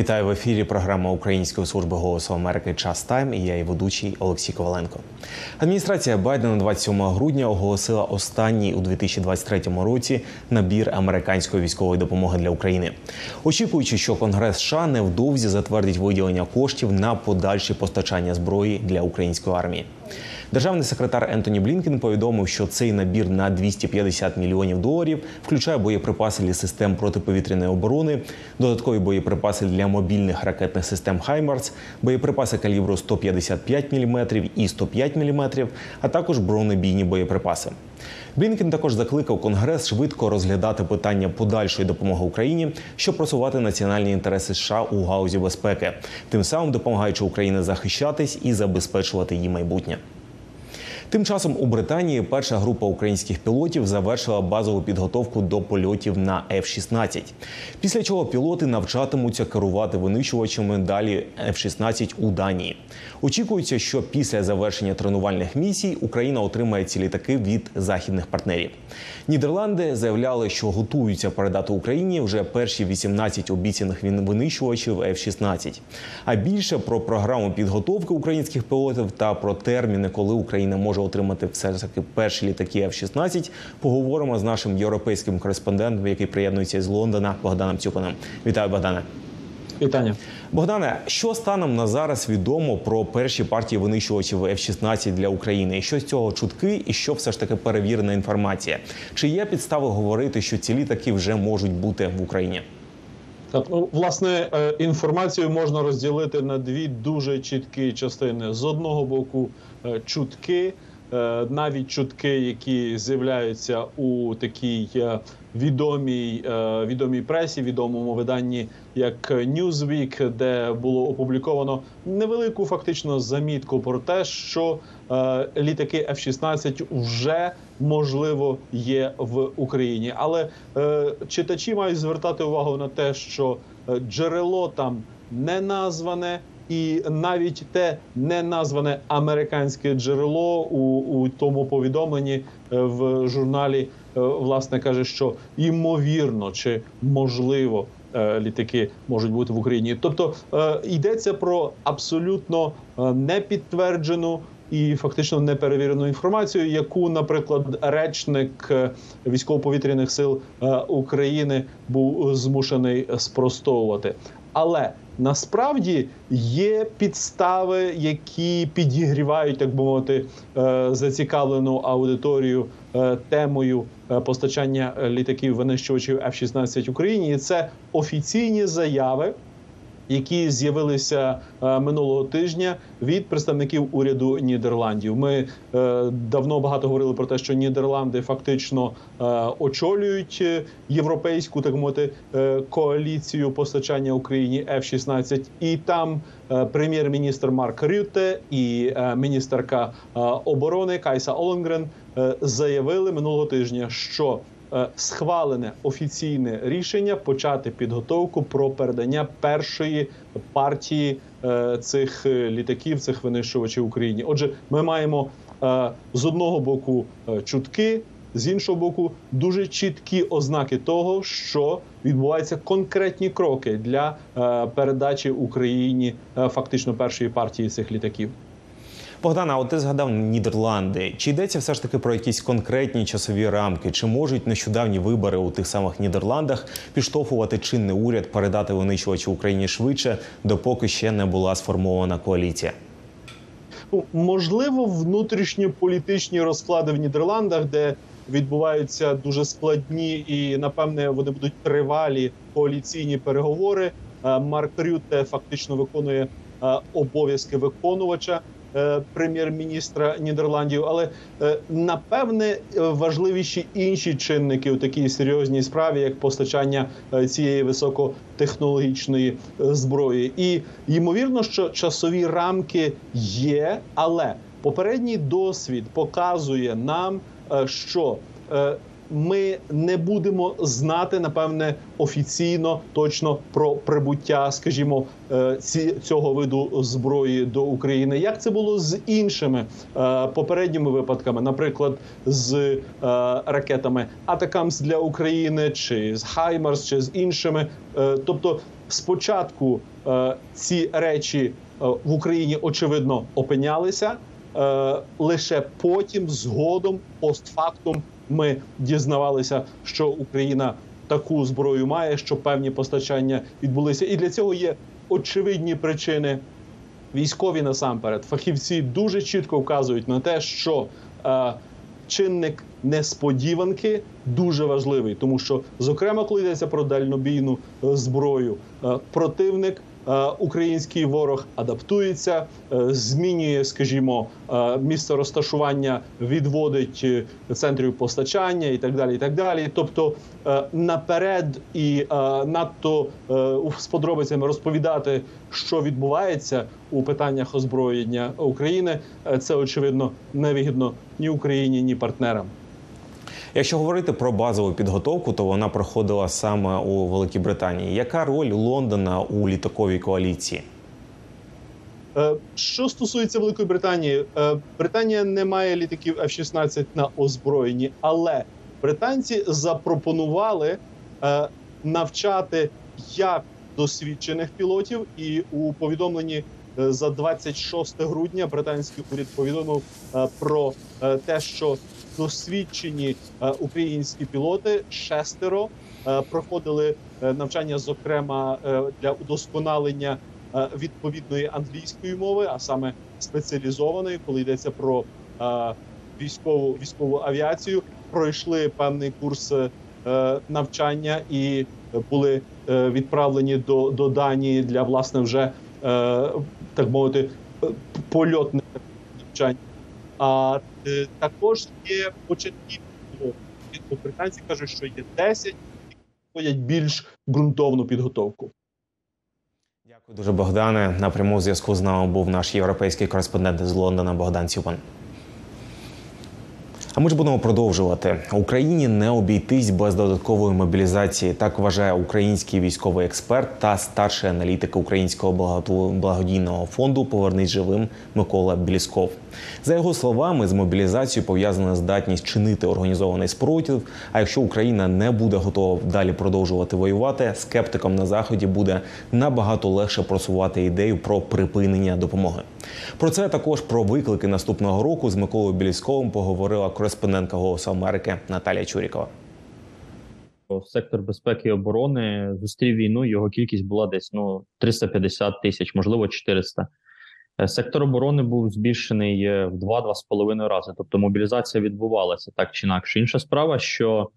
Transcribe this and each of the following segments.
Вітаю в ефірі. Програма Української служби голосу Америки Час Тайм. І я і ведучий Олексій Коваленко. Адміністрація Байдена 27 грудня оголосила останній у 2023 році набір американської військової допомоги для України, очікуючи, що Конгрес США невдовзі затвердить виділення коштів на подальші постачання зброї для української армії. Державний секретар Ентоні Блінкен повідомив, що цей набір на 250 мільйонів доларів включає боєприпаси для систем протиповітряної оборони, додаткові боєприпаси для мобільних ракетних систем Хаймарс, боєприпаси калібру 155 мм і 105 мм, а також бронебійні боєприпаси. Блінкен також закликав Конгрес швидко розглядати питання подальшої допомоги Україні, щоб просувати національні інтереси США у гаузі безпеки, тим самим допомагаючи Україні захищатись і забезпечувати її майбутнє. Тим часом у Британії перша група українських пілотів завершила базову підготовку до польотів на F-16. Після чого пілоти навчатимуться керувати винищувачами далі F-16 у Данії. Очікується, що після завершення тренувальних місій Україна отримає ці літаки від західних партнерів. Нідерланди заявляли, що готуються передати Україні вже перші 18 обіцяних винищувачів F-16. А більше про програму підготовки українських пілотів та про терміни, коли Україна може отримати все ж таки перші літаки F-16, поговоримо з нашим європейським кореспондентом, який приєднується з Лондона, Богданом Цюпаном. Вітаю, Богдане. Вітання. Богдане, що станом на зараз відомо про перші партії винищувачів F-16 для України? І що з цього чутки, і що все ж таки перевірена інформація? Чи є підстави говорити, що ці літаки вже можуть бути в Україні? Ну власне е, інформацію можна розділити на дві дуже чіткі частини. З одного боку, е, чутки, навіть чутки, які з'являються у такій відомій відомій пресі, відомому виданні як Newsweek, де було опубліковано невелику фактично замітку про те, що літаки F-16 вже можливо є в Україні, але е, читачі мають звертати увагу на те, що джерело там не назване. І навіть те не назване американське джерело у у тому повідомленні в журналі власне каже, що ймовірно чи можливо літаки можуть бути в Україні. Тобто йдеться про абсолютно непідтверджену і фактично неперевірену інформацію, яку, наприклад, речник військово-повітряних сил України був змушений спростовувати. Але насправді є підстави, які підігрівають, так би мовити, зацікавлену аудиторію темою постачання літаків винищувачів F-16 Україні. І це офіційні заяви які з'явилися минулого тижня від представників уряду Нідерландів. Ми е, давно багато говорили про те, що Нідерланди фактично е, очолюють європейську так мовити е, коаліцію постачання Україні F-16. і там прем'єр-міністр Марк Рюте і міністерка оборони Кайса Оленгрен заявили минулого тижня, що Схвалене офіційне рішення почати підготовку про передання першої партії цих літаків, цих винищувачів Україні. Отже, ми маємо з одного боку чутки, з іншого боку, дуже чіткі ознаки того, що відбуваються конкретні кроки для передачі Україні фактично першої партії цих літаків. Богдана, от ти згадав Нідерланди. Чи йдеться все ж таки про якісь конкретні часові рамки? Чи можуть нещодавні вибори у тих самих Нідерландах підштовхувати чинний уряд передати винищувачі Україні швидше, допоки ще не була сформована коаліція? Ну, можливо, внутрішньополітичні розклади в Нідерландах, де відбуваються дуже складні і напевне вони будуть тривалі коаліційні переговори. Марк Рюте фактично виконує обов'язки виконувача. Прем'єр-міністра Нідерландів, але напевне важливіші інші чинники у такій серйозній справі, як постачання цієї високотехнологічної зброї, і ймовірно, що часові рамки є, але попередній досвід показує нам, що ми не будемо знати напевне офіційно точно про прибуття, скажімо, е, ці цього виду зброї до України. Як це було з іншими е, попередніми випадками, наприклад, з е, ракетами ATACMS для України, чи з Хаймарс, чи з іншими. Тобто, спочатку ці речі в Україні очевидно опинялися. Лише потім, згодом, постфактум, ми дізнавалися, що Україна таку зброю має, що певні постачання відбулися, і для цього є очевидні причини. Військові насамперед, фахівці дуже чітко вказують на те, що е, чинник несподіванки дуже важливий, тому що, зокрема, коли йдеться про дальнобійну е, зброю, е, противник. Е, Український ворог адаптується, е, змінює, скажімо, е, місце розташування, відводить центрів постачання і так далі. І так далі. Тобто наперед і надто з подробицями розповідати, що відбувається у питаннях озброєння України, це очевидно невигідно ні Україні, ні партнерам. Якщо говорити про базову підготовку, то вона проходила саме у Великій Британії. Яка роль Лондона у літаковій коаліції? Е, Що стосується Великої Британії, е, Британія не має літаків F-16 на озброєнні, але британці запропонували е, навчати як досвідчених пілотів, і у повідомленні за 26 грудня британський уряд повідомив е, про е, те, що досвідчені е, українські пілоти шестеро е, проходили е, навчання, зокрема е, для удосконалення е, відповідної англійської мови, а саме спеціалізованої, коли йдеться про е, військову військову авіацію, пройшли певний курс е, навчання і були е, відправлені до, до Данії для власне вже е, так мовити польотне польотних навчань. А е, також є початки Британці кажуть, що є 10, які проходять більш ґрунтовну підготовку. Дякую дуже, Богдане. На прямому зв'язку з нами був наш європейський кореспондент з Лондона Богдан Цюпан. А ми ж будемо продовжувати. Україні не обійтись без додаткової мобілізації. Так вважає український військовий експерт та старший аналітик Українського благодійного фонду Повернись живим Микола Білісков. За його словами, з мобілізацією пов'язана здатність чинити організований спротив. А якщо Україна не буде готова далі продовжувати воювати, скептикам на заході буде набагато легше просувати ідею про припинення допомоги. Про це також про виклики наступного року з Миколою Білісковим поговорила кореспондентка Голосу Америки Наталія Чурікова. Сектор безпеки і оборони зустрів війну. Його кількість була десь ну 350 тисяч, можливо, 400. Е, Сектор оборони був збільшений е, в 2-2,5 рази. Тобто мобілізація відбувалася так чи інакше. Інша справа, що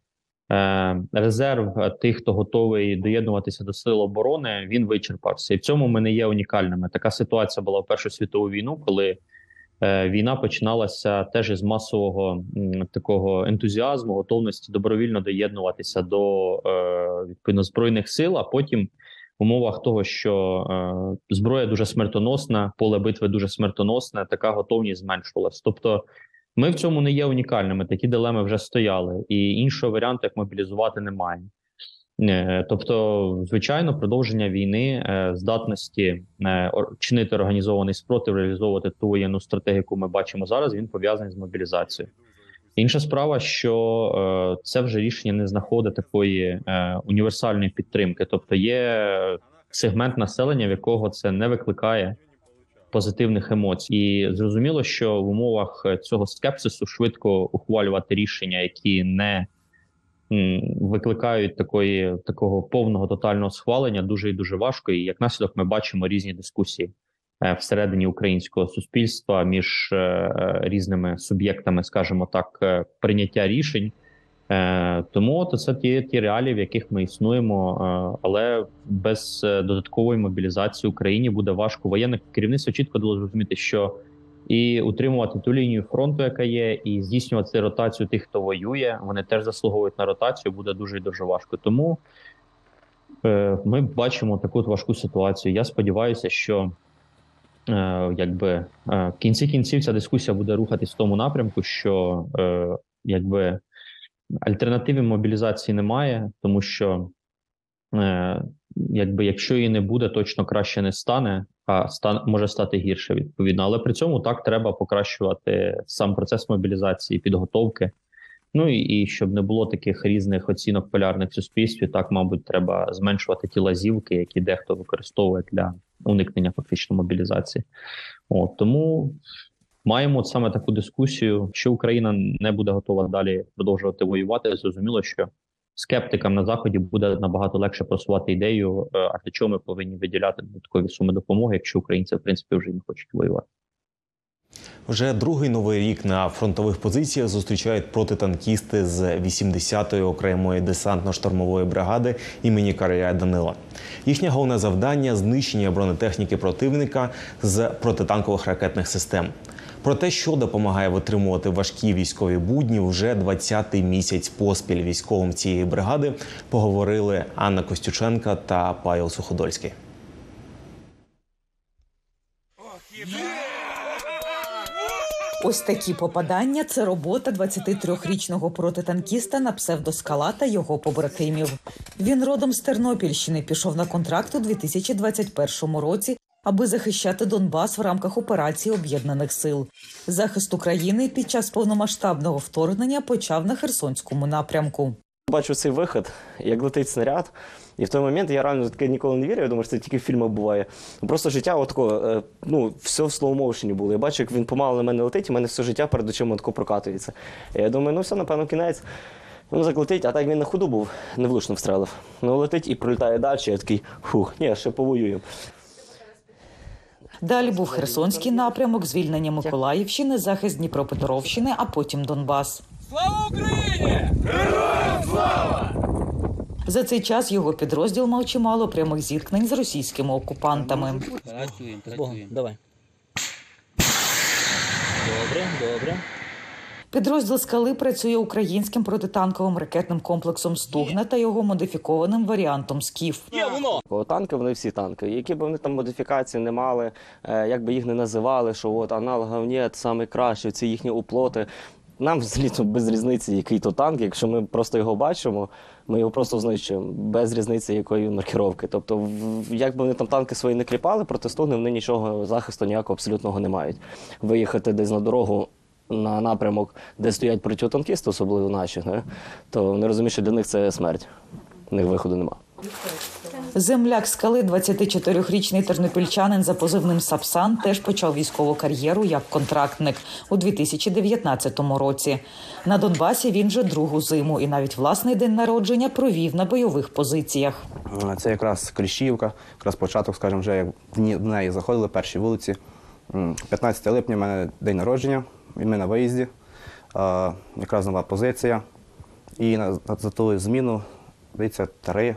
е, резерв тих, хто готовий доєднуватися до сил оборони, він вичерпався. І в цьому ми не є унікальними. Така ситуація була в Першу світову війну, коли війна починалася теж із масового такого ентузіазму, готовності добровільно доєднуватися до е, відповідно збройних сил. А потім в умовах того, що е, зброя дуже смертоносна, поле битви дуже смертоносне, така готовність зменшувалась. Тобто, ми в цьому не є унікальними. Такі дилеми вже стояли, і іншого варіанту, як мобілізувати, немає. Е, Тобто, звичайно, продовження війни, е, здатності е, чинити організований спротив, реалізовувати ту воєнну стратегію, яку ми бачимо зараз, він пов'язаний з мобілізацією. Інша справа, що це вже рішення не знаходить такої універсальної підтримки, тобто є сегмент населення, в якого це не викликає позитивних емоцій, і зрозуміло, що в умовах цього скепсису швидко ухвалювати рішення, які не викликають такої такого повного тотального схвалення, дуже і дуже важко. І як наслідок, ми бачимо різні дискусії е, всередині українського суспільства між е, різними суб'єктами, скажімо так, е, прийняття рішень. Тому то це ті, ті реалії, в яких ми існуємо, але без додаткової мобілізації Україні буде важко. Воєнне керівництво чітко дало зрозуміти, що і утримувати ту лінію фронту, яка є, і здійснювати ротацію тих, хто воює. Вони теж заслуговують на ротацію. Буде дуже і дуже важко. Тому е, ми бачимо таку важку ситуацію. Я сподіваюся, що е, якби е, в кінці кінців ця дискусія буде рухатись в тому напрямку, що е, якби Альтернативи мобілізації немає, тому що е, якби якщо її не буде, точно краще не стане, а стан може стати гірше відповідно. Але при цьому так треба покращувати сам процес мобілізації, підготовки. Ну і, і щоб не було таких різних оцінок полярних в суспільстві, так мабуть, треба зменшувати ті лазівки, які дехто використовує для уникнення фактично мобілізації. От тому маємо саме таку дискусію. Що Україна не буде готова далі продовжувати воювати, зрозуміло, що скептикам на заході буде набагато легше просувати ідею, е, а для чого ми повинні виділяти додаткові суми допомоги, якщо українці в принципі вже не хочуть воювати. Вже другий новий рік на фронтових позиціях зустрічають протитанкісти з 80-ї окремої десантно-штурмової бригади імені Карая Данила. Їхнє головне завдання знищення бронетехніки противника з протитанкових ракетних систем. Про те, що допомагає витримувати важкі військові будні, вже 20-й місяць поспіль військовим цієї бригади поговорили Анна Костюченка та Павел Суходольський. Ось такі попадання це робота 23-річного протитанкіста на псевдоскала та його побратимів. Він родом з Тернопільщини пішов на контракт у 2021 році, аби захищати Донбас в рамках операції об'єднаних сил. Захист України під час повномасштабного вторгнення почав на Херсонському напрямку. Бачу цей вихід, як летить снаряд. І в той момент я реально таке ніколи не вірив. Я думаю, що це тільки в фільмах буває. Просто життя отако, е, ну, все в слоу-моушені було. Я бачу, як він помало на мене летить, і в мене все життя перед очима тако прокатується. І я думаю, ну все, напевно, кінець. Ну, так летить, а так він на ходу був, невлучно встрелив. Ну, летить і пролітає далі. Я такий, фух, ні, ще повоюємо. Далі був Херсонський напрямок, звільнення Миколаївщини, захист Дніпропетровщини, а потім Донбас. Слава Україні! Героям слава! За цей час його підрозділ мав чимало прямих зіткнень з російськими окупантами. Працюємо, працюємо. Давай. Добре, добре. Підрозділ скали працює українським протитанковим ракетним комплексом Стугна та його модифікованим варіантом Скіф. Є воно! Танки вони всі танки. Які б вони там модифікації не мали, е, як би їх не називали, що от аналогів нет, саме краще, це їхні уплоти. Нам взагалі без різниці, який то танк. Якщо ми просто його бачимо, ми його просто знищуємо, без різниці якої він маркировки. Тобто, в- як би вони там танки свої не кліпали, проти стугни вони нічого захисту ніякого абсолютного не мають. Виїхати десь на дорогу. На напрямок, де стоять протитанкісти, особливо наші, не? то вони розуміють, що для них це смерть. У них виходу немає. Земляк скали, 24-річний тернопільчанин за позивним Сапсан, теж почав військову кар'єру як контрактник у 2019 році. На Донбасі він же другу зиму і навіть власний день народження провів на бойових позиціях. Е, Це якраз Кліщівка, якраз початок, скажімо, вже як в неї заходили перші вулиці. 15 липня в мене день народження, ми на виїзді. Якраз нова позиція. І на, за ту зміну, здається, три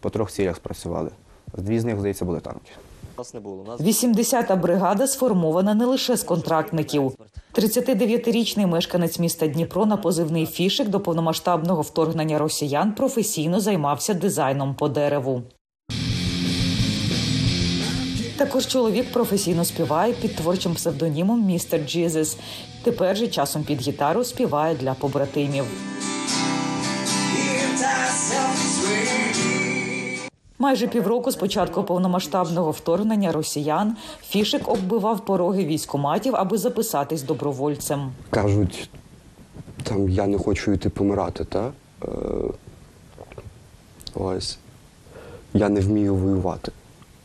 по трьох цілях спрацювали. Дві з них, здається, були танки. Нас не було. У нас 80-та бригада сформована не лише з контрактників. 39-річний мешканець міста Дніпро на позивний фішик до повномасштабного вторгнення росіян професійно займався дизайном по дереву. Також чоловік професійно співає під творчим псевдонімом Містер Джізес. Тепер же часом під гітару співає для побратимів. Майже півроку з початку повномасштабного вторгнення росіян фішик оббивав пороги військоматів, аби записатись добровольцем. кажуть, там я не хочу йти помирати, та? Е, ось. Я не вмію воювати.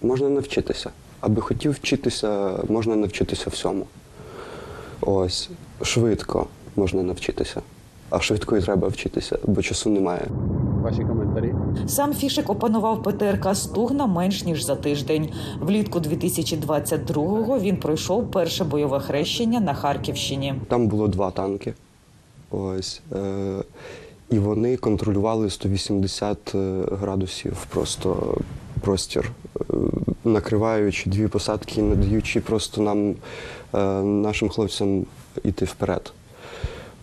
Можна навчитися. Аби хотів вчитися, можна навчитися всьому. Ось. Швидко можна навчитися. А швидко і треба вчитися, бо часу немає. Ваші коментарі. Сам фішик опанував ПТРК Стугна менш ніж за тиждень. Влітку 2022-го він пройшов перше бойове хрещення на Харківщині. Там було два танки. Ось. Е, і вони контролювали 180 градусів просто простір, е, накриваючи дві посадки, не даючи просто нам, е, нашим хлопцям йти вперед.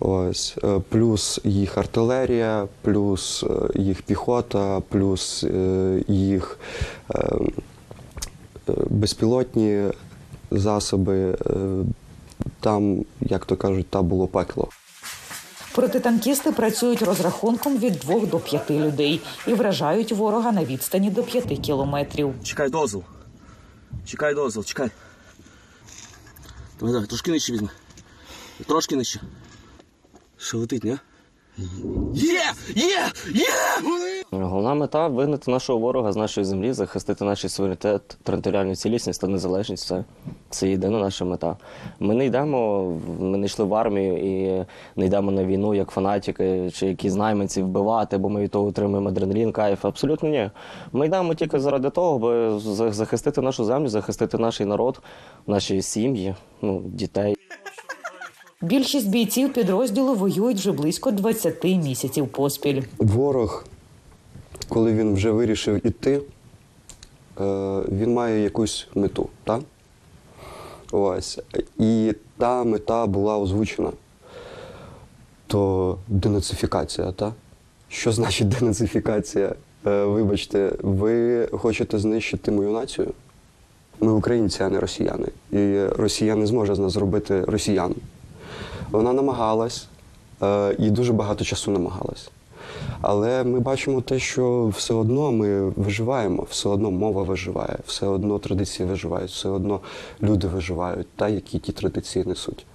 Ось. Е, Плюс їх артилерія, плюс е, їх піхота, плюс їх безпілотні засоби. Там, як то кажуть, там було пекло. Протитанкісти працюють розрахунком від двох до п'яти людей і вражають ворога на відстані до п'яти кілометрів. Чекай дозвіл. Чекай дозвіл, чекай. Давай, давай, трошки нижче візьми. Трошки нижче. Що летить, ні? Є! Є! Є! Головна мета вигнати нашого ворога з нашої землі, захистити наш суверенітет, територіальну цілісність та незалежність. Це, це єдина наша мета. Ми не йдемо, ми не йшли в армію і не йдемо на війну як фанатики чи якісь найманці вбивати, бо ми від того отримуємо адреналін, кайф. Абсолютно ні. Ми йдемо тільки заради того, аби захистити нашу землю, захистити наш народ, наші сім'ї, ну, дітей. Більшість бійців підрозділу воюють вже близько 20 місяців поспіль. Ворог, коли він вже вирішив іти, е, він має якусь мету, так? Ось. І та мета була озвучена. То денацифікація, так? Що значить денацифікація? Е, Вибачте, ви хочете знищити мою націю? Ми українці, а не росіяни. І Росія не зможе з нас зробити росіян. Вона намагалась е, і дуже багато часу намагалась. Але ми бачимо те, що все одно ми виживаємо, все одно мова виживає, все одно традиції виживають, все одно люди виживають, та, які ті традиції несуть.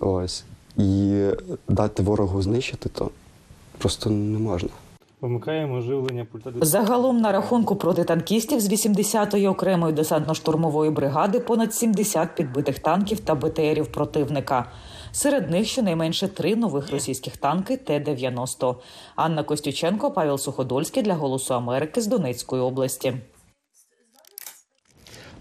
Ось. І дати ворогу знищити то просто не можна. Вимикаємо живлення пульта. Загалом на рахунку протитанкістів з 80-ї окремої десантно-штурмової бригади понад 70 підбитих танків та БТРів противника. Серед них щонайменше три нових російських танки Т-90. Анна Костюченко, Павел Суходольський для Голосу Америки з Донецької області.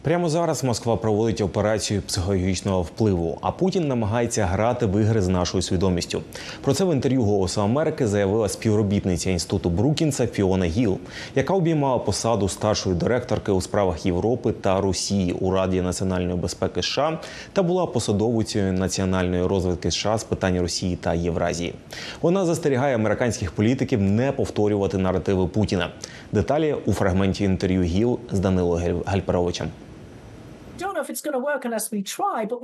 Прямо зараз Москва проводить операцію психологічного впливу, а Путін намагається грати в ігри з нашою свідомістю. Про це в інтерв'ю Голосу Америки заявила співробітниця інституту Брукінса Фіона Гіл, яка обіймала посаду старшої директорки у справах Європи та Росії у Раді національної безпеки США та була посадовицею національної розвідки США з питань Росії та Євразії. Вона застерігає американських політиків не повторювати наративи Путіна. Деталі у фрагменті інтерв'ю Гіл з Данилою Гальперовичем.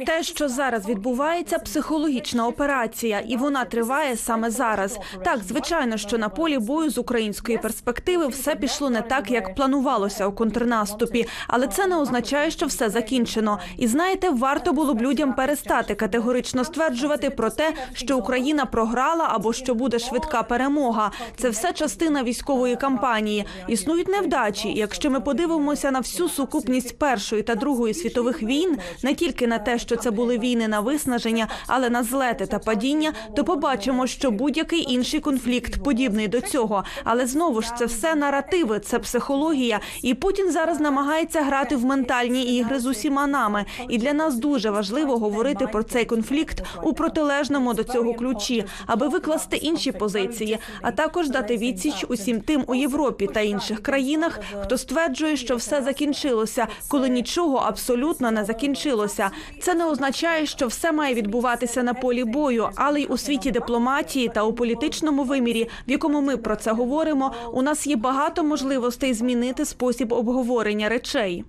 Те, що зараз відбувається, психологічна операція, і вона триває саме зараз. Так, звичайно, що на полі бою з української перспективи все пішло не так, як планувалося у контрнаступі, але це не означає, що все закінчено. І знаєте, варто було б людям перестати категорично стверджувати про те, що Україна програла або що буде швидка перемога. Це все частина військової кампанії. Існують невдачі. Якщо ми подивимося на всю сукупність першої та другої світових війн, не тільки на те, що це були війни на виснаження, але на злети та падіння, то побачимо, що будь-який інший конфлікт подібний до цього. Але знову ж це все наративи, це психологія. І Путін зараз намагається грати в ментальні ігри з усіма нами. І для нас дуже важливо говорити про цей конфлікт у протилежному до цього ключі, аби викласти інші позиції, а також дати відсіч усім тим у Європі та інших країнах, хто стверджує, що все закінчилося, коли нічого абсолютно не закінчилося. Це не означає, що все має відбуватися на полі бою, але й у світі дипломатії та у політичному вимірі, в якому ми про це говоримо, у нас є багато можливостей змінити спосіб обговорення речей.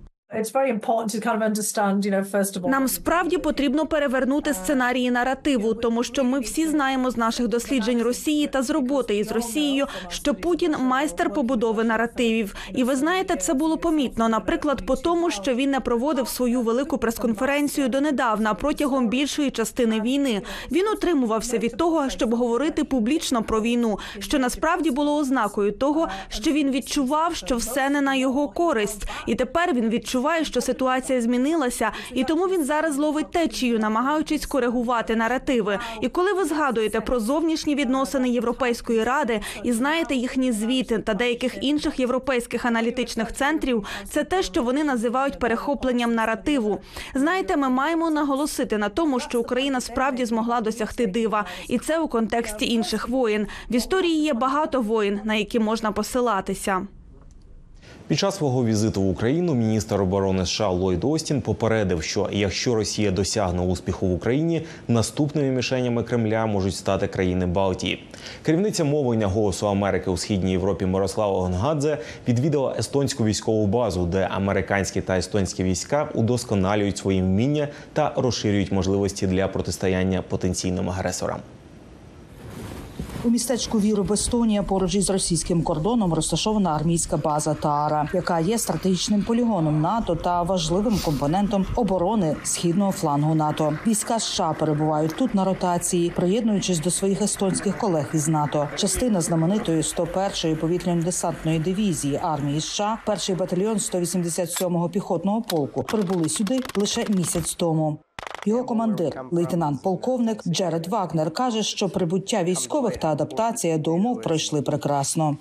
Нам справді потрібно перевернути сценарії наративу, тому що ми всі знаємо з наших досліджень Росії та з роботи із Росією, що Путін майстер побудови наративів. І ви знаєте, це було помітно, наприклад, по тому, що він не проводив свою велику прес-конференцію донедавна протягом більшої частини війни. Він утримувався від того, щоб говорити публічно про війну, що насправді було ознакою того, що він відчував, що все не на його користь, і тепер він відчуває, що ситуація змінилася, і тому він зараз ловить течію, намагаючись коригувати наративи. І коли ви згадуєте про зовнішні відносини Європейської ради і знаєте їхні звіти та деяких інших європейських аналітичних центрів, це те, що вони називають перехопленням наративу. Знаєте, ми маємо наголосити на тому, що Україна справді змогла досягти дива, і це у контексті інших воєн. В історії є багато воєн, на які можна посилатися. Під час свого візиту в Україну міністр оборони США Ллойд Остін попередив, що якщо Росія досягне успіху в Україні, наступними мішенями Кремля можуть стати країни Балтії. Керівниця мовлення голосу Америки у східній Європі Мирослава Гонгадзе відвідала естонську військову базу, де американські та естонські війська удосконалюють свої вміння та розширюють можливості для протистояння потенційним агресорам. У містечку Віру в Естонія поруч із російським кордоном розташована армійська база Таара, яка є стратегічним полігоном НАТО та важливим компонентом оборони східного флангу НАТО. Війська США перебувають тут на ротації, приєднуючись до своїх естонських колег із НАТО. Частина знаменитої 101-ї повітряно-десантної дивізії армії США, перший батальйон 187-го піхотного полку, прибули сюди лише місяць тому. Його командир, лейтенант-полковник Джеред Вагнер, каже, що прибуття військових та адаптація до умов пройшли прекрасно.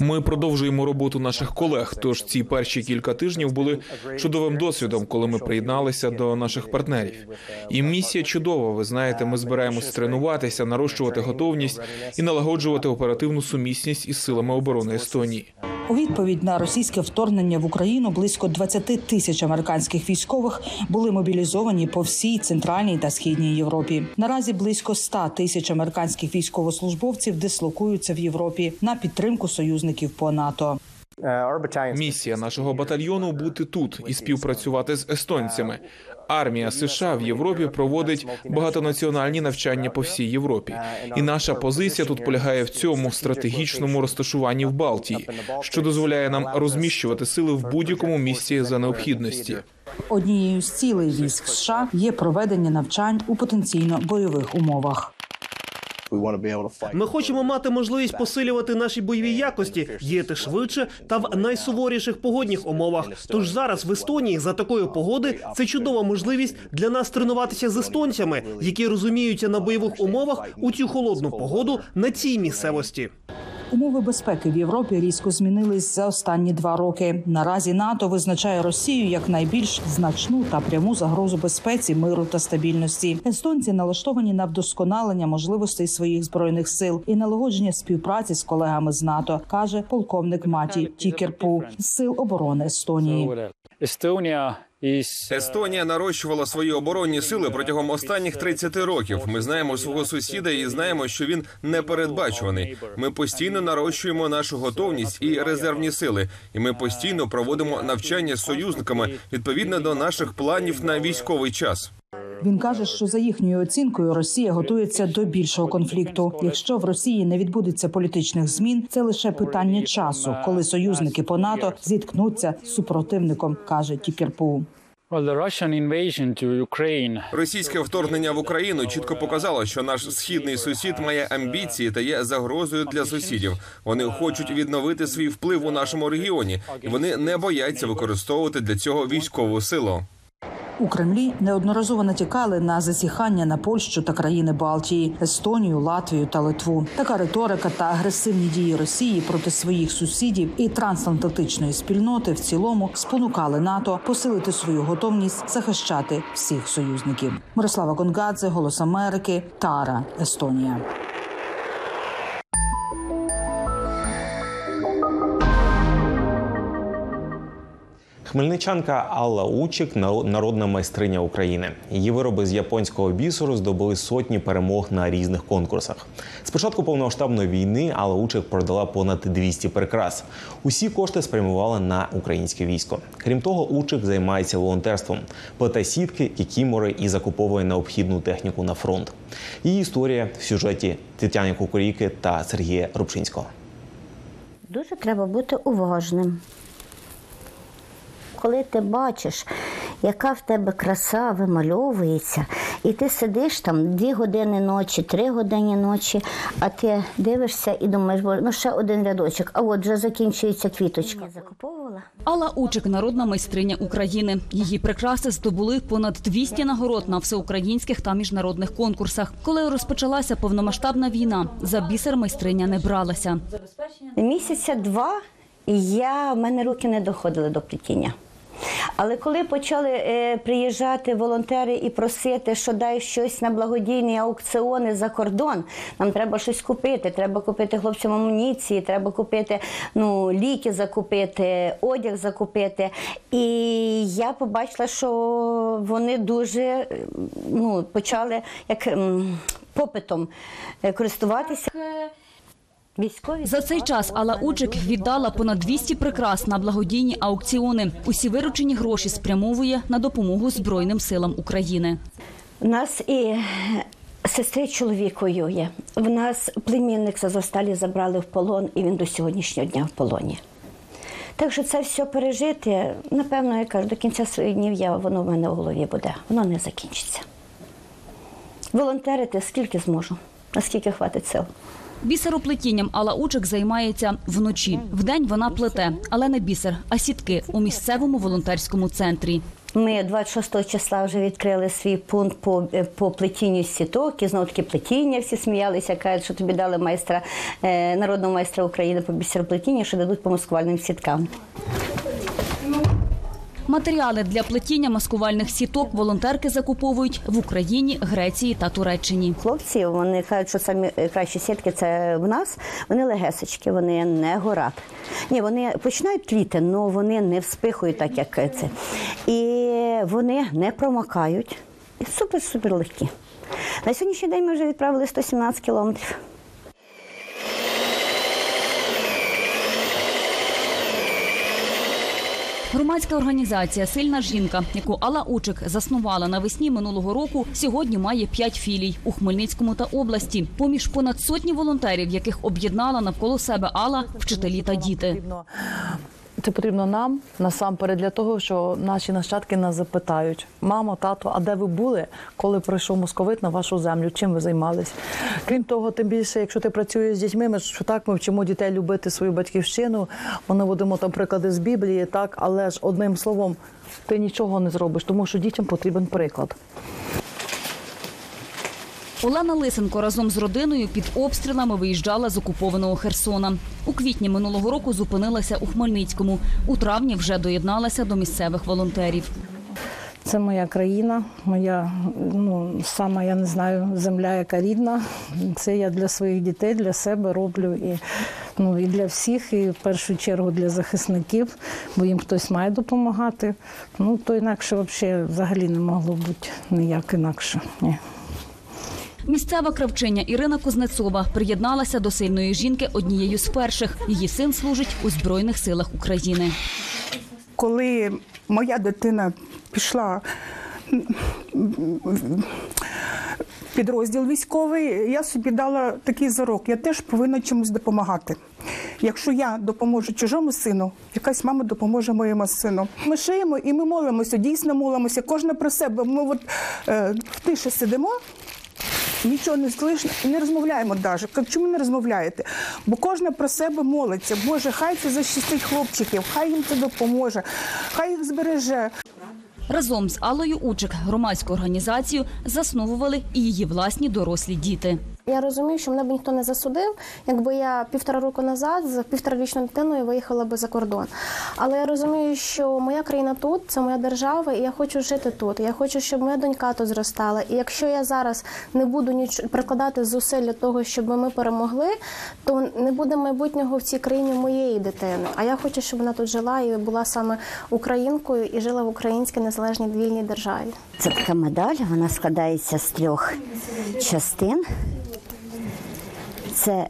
Ми продовжуємо роботу наших колег. Тож ці перші кілька тижнів були чудовим досвідом, коли ми приєдналися до наших партнерів. І місія чудова. Ви знаєте, ми збираємось тренуватися, нарощувати готовність і налагоджувати оперативну сумісність із силами оборони Естонії. У відповідь на російське вторгнення в Україну близько 20 тисяч американських військових були мобілізовані по всій центральній та східній Європі. Наразі близько 100 тисяч американських військовослужбовців дислокуються в Європі на підтримку союзників по НАТО. Місія нашого батальйону бути тут і співпрацювати з естонцями. Армія США в Європі проводить багатонаціональні навчання по всій Європі, і наша позиція тут полягає в цьому стратегічному розташуванні в Балтії, що дозволяє нам розміщувати сили в будь-якому місці за необхідності. Однією з цілей військ США є проведення навчань у потенційно бойових умовах. Ми хочемо мати можливість посилювати наші бойові якості, діяти швидше та в найсуворіших погодних умовах. Тож зараз в Естонії за такої погоди це чудова можливість для нас тренуватися з естонцями, які розуміються на бойових умовах у цю холодну погоду на цій місцевості. Умови безпеки в Європі різко змінились за останні два роки. Наразі НАТО визначає Росію як найбільш значну та пряму загрозу безпеці, миру та стабільності. Естонці налаштовані на вдосконалення можливостей своїх збройних сил і налагодження співпраці з колегами з НАТО, каже полковник Маті Тікерпу з сил оборони Естонії. Естонія нарощувала свої оборонні сили протягом останніх 30 років. Ми знаємо свого сусіда і знаємо, що він непередбачуваний. Ми постійно нарощуємо нашу готовність і резервні сили, і ми постійно проводимо навчання з союзниками відповідно до наших планів на військовий час. Він каже, що за їхньою оцінкою Росія готується до більшого конфлікту. Якщо в Росії не відбудеться політичних змін, це лише питання часу, коли союзники по НАТО зіткнуться з супротивником, каже Тікерпу. Російське вторгнення в Україну чітко показало, що наш східний сусід має амбіції та є загрозою для сусідів. Вони хочуть відновити свій вплив у нашому регіоні, і вони не бояться використовувати для цього військову силу. У Кремлі неодноразово натякали на засіхання на Польщу та країни Балтії, Естонію, Латвію та Литву. Така риторика та агресивні дії Росії проти своїх сусідів і трансатлантичної спільноти в цілому спонукали НАТО посилити свою готовність захищати всіх союзників. Мирослава Гонгадзе, Голос Америки, Тара, Естонія. Хмельничанка Алла Учик народна майстриня України. Її вироби з японського бісеру здобули сотні перемог на різних конкурсах. З початку повномасштабної війни Алла Учик продала понад 200 прикрас. Усі кошти спрямувала на українське військо. Крім того, Учик займається волонтерством, плете сітки, кікімори і закуповує необхідну техніку на фронт. Її історія в сюжеті Тетяни Кукуріки та Сергія Рубчинського. Дуже треба бути уважним коли ти бачиш, яка в тебе краса вимальовується, і ти сидиш там дві години ночі, три години ночі, а ти дивишся і думаєш, ну ще один рядочок, а от вже закінчується квіточка. Закуповувала. Алла Учик, народна майстриня України. Її прикраси здобули понад 200 нагород на всеукраїнських та міжнародних конкурсах. Коли розпочалася повномасштабна війна, за бісер майстриня не бралася. Місяця два я в мене руки не доходили до плетіння. Але коли почали е, приїжджати волонтери і просити, що дай щось на благодійні аукціони за кордон, нам треба щось купити. Треба купити хлопцям амуніції, треба купити ну, ліки закупити, одяг закупити. І я побачила, що вони дуже ну, почали як попитом е, користуватися. За цей час Алла Учик віддала понад 200 прикрас на благодійні аукціони. Усі виручені гроші спрямовує на допомогу Збройним силам України. У нас і Сестри чоловік воює. В нас племінник з Азовсталі забрали в полон, і він до сьогоднішнього дня в полоні. Так що це все пережити, напевно, я кажу, до кінця своїх днів я, воно в мене в голові буде. Воно не закінчиться. Волонтерити скільки зможу, наскільки хватить сил. Бісероплетінням Алла Учик займається вночі. Вдень вона плете, але не бісер, а сітки у місцевому волонтерському центрі. Ми 26 числа вже відкрили свій пункт по, по плетінню сіток, і знову таки плетіння всі сміялися, кажуть, що тобі дали майстра, е, народного майстра України по бісероплетінню, що дадуть по маскувальним сіткам. Матеріали для плетіння маскувальних сіток волонтерки закуповують в Україні, Греції та Туреччині. Хлопці вони кажуть, що самі кращі сітки це в нас. Вони легесечки, вони не горять. Ні, вони починають тліти, але вони не вспихують так, як це. І вони не промокають. Супер-супер легкі. На сьогоднішній день ми вже відправили 117 кілометрів. Громадська організація Сильна жінка, яку Алла Учик заснувала навесні минулого року, сьогодні має п'ять філій у Хмельницькому та області. Поміж понад сотні волонтерів, яких об'єднала навколо себе Алла, вчителі та діти. Це потрібно нам насамперед для того, що наші нащадки нас запитають: мамо, тато, а де ви були, коли прийшов московит на вашу землю? Чим ви займались? Крім того, тим більше, якщо ти працюєш з дітьми, ми що так ми вчимо дітей любити свою батьківщину. Ми наводимо там приклади з Біблії, так, але ж одним словом, ти нічого не зробиш, тому що дітям потрібен приклад. Олена Лисенко разом з родиною під обстрілами виїжджала з окупованого Херсона. У квітні минулого року зупинилася у Хмельницькому. У травні вже доєдналася до місцевих волонтерів. Це моя країна, моя ну сама, я не знаю, земля, яка рідна. Це я для своїх дітей, для себе роблю і ну і для всіх, і в першу чергу для захисників, бо їм хтось має допомагати. Ну то інакше взагалі взагалі не могло бути ніяк інакше. Ні. Місцева кравчиня Ірина Кузнецова приєдналася до сильної жінки однією з перших. Її син служить у Збройних силах України. Коли моя дитина пішла підрозділ військовий, я собі дала такий зарок. Я теж повинна чомусь допомагати. Якщо я допоможу чужому сину, якась мама допоможе моєму сину. Ми шиємо і ми молимося, дійсно молимося. Кожна про себе. Ми от е, в тиші сидимо. Нічого не слышно і не розмовляємо навіть. Чому не розмовляєте? Бо кожна про себе молиться. Боже, хай це защистить хлопчиків, хай їм це допоможе, хай їх збереже. Разом з Аллою Учик громадську організацію засновували і її власні дорослі діти. Я розумію, що мене б ніхто не засудив, якби я півтора року назад з півторарічною дитиною виїхала би за кордон. Але я розумію, що моя країна тут, це моя держава, і я хочу жити тут. Я хочу, щоб моя донька тут зростала. І якщо я зараз не буду ніч... прикладати зусиль того, щоб ми перемогли, то не буде майбутнього в цій країні моєї дитини. А я хочу, щоб вона тут жила і була саме українкою і жила в українській незалежній вільній державі. Це така медаль, вона складається з трьох частин. Це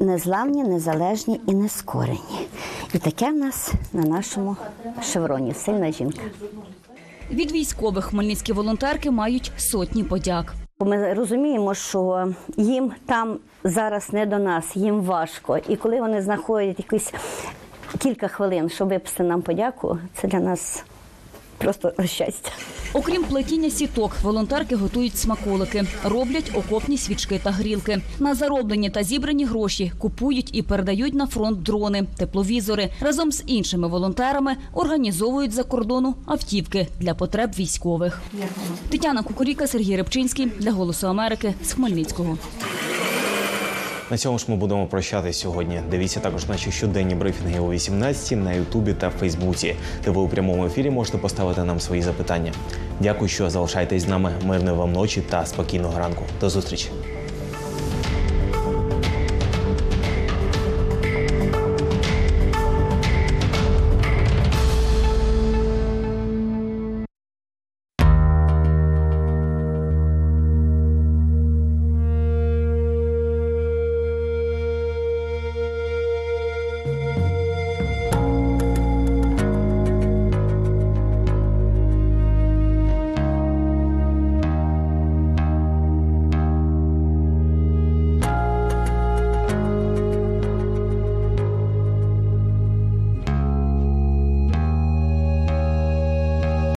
незламні, незалежні і нескорені. І таке в нас на нашому шевроні сильна жінка. Від військових хмельницькі волонтерки мають сотні подяк. Ми розуміємо, що їм там зараз не до нас, їм важко. І коли вони знаходять якісь кілька хвилин, щоб виписати нам подяку, це для нас просто щастя. Окрім плетіння сіток, волонтерки готують смаколики, роблять окопні свічки та грілки. На зароблені та зібрані гроші купують і передають на фронт дрони, тепловізори. Разом з іншими волонтерами організовують за кордону автівки для потреб військових. Тетяна Кукуріка, Сергій Рибчинський для Голосу Америки з Хмельницького. На цьому ж ми будемо прощатись сьогодні. Дивіться також наші щоденні брифінги о 18 на Ютубі та Фейсбуці, де ви у прямому ефірі можете поставити нам свої запитання. Дякую, що залишаєтесь з нами. Мирної вам ночі та спокійного ранку. До зустрічі.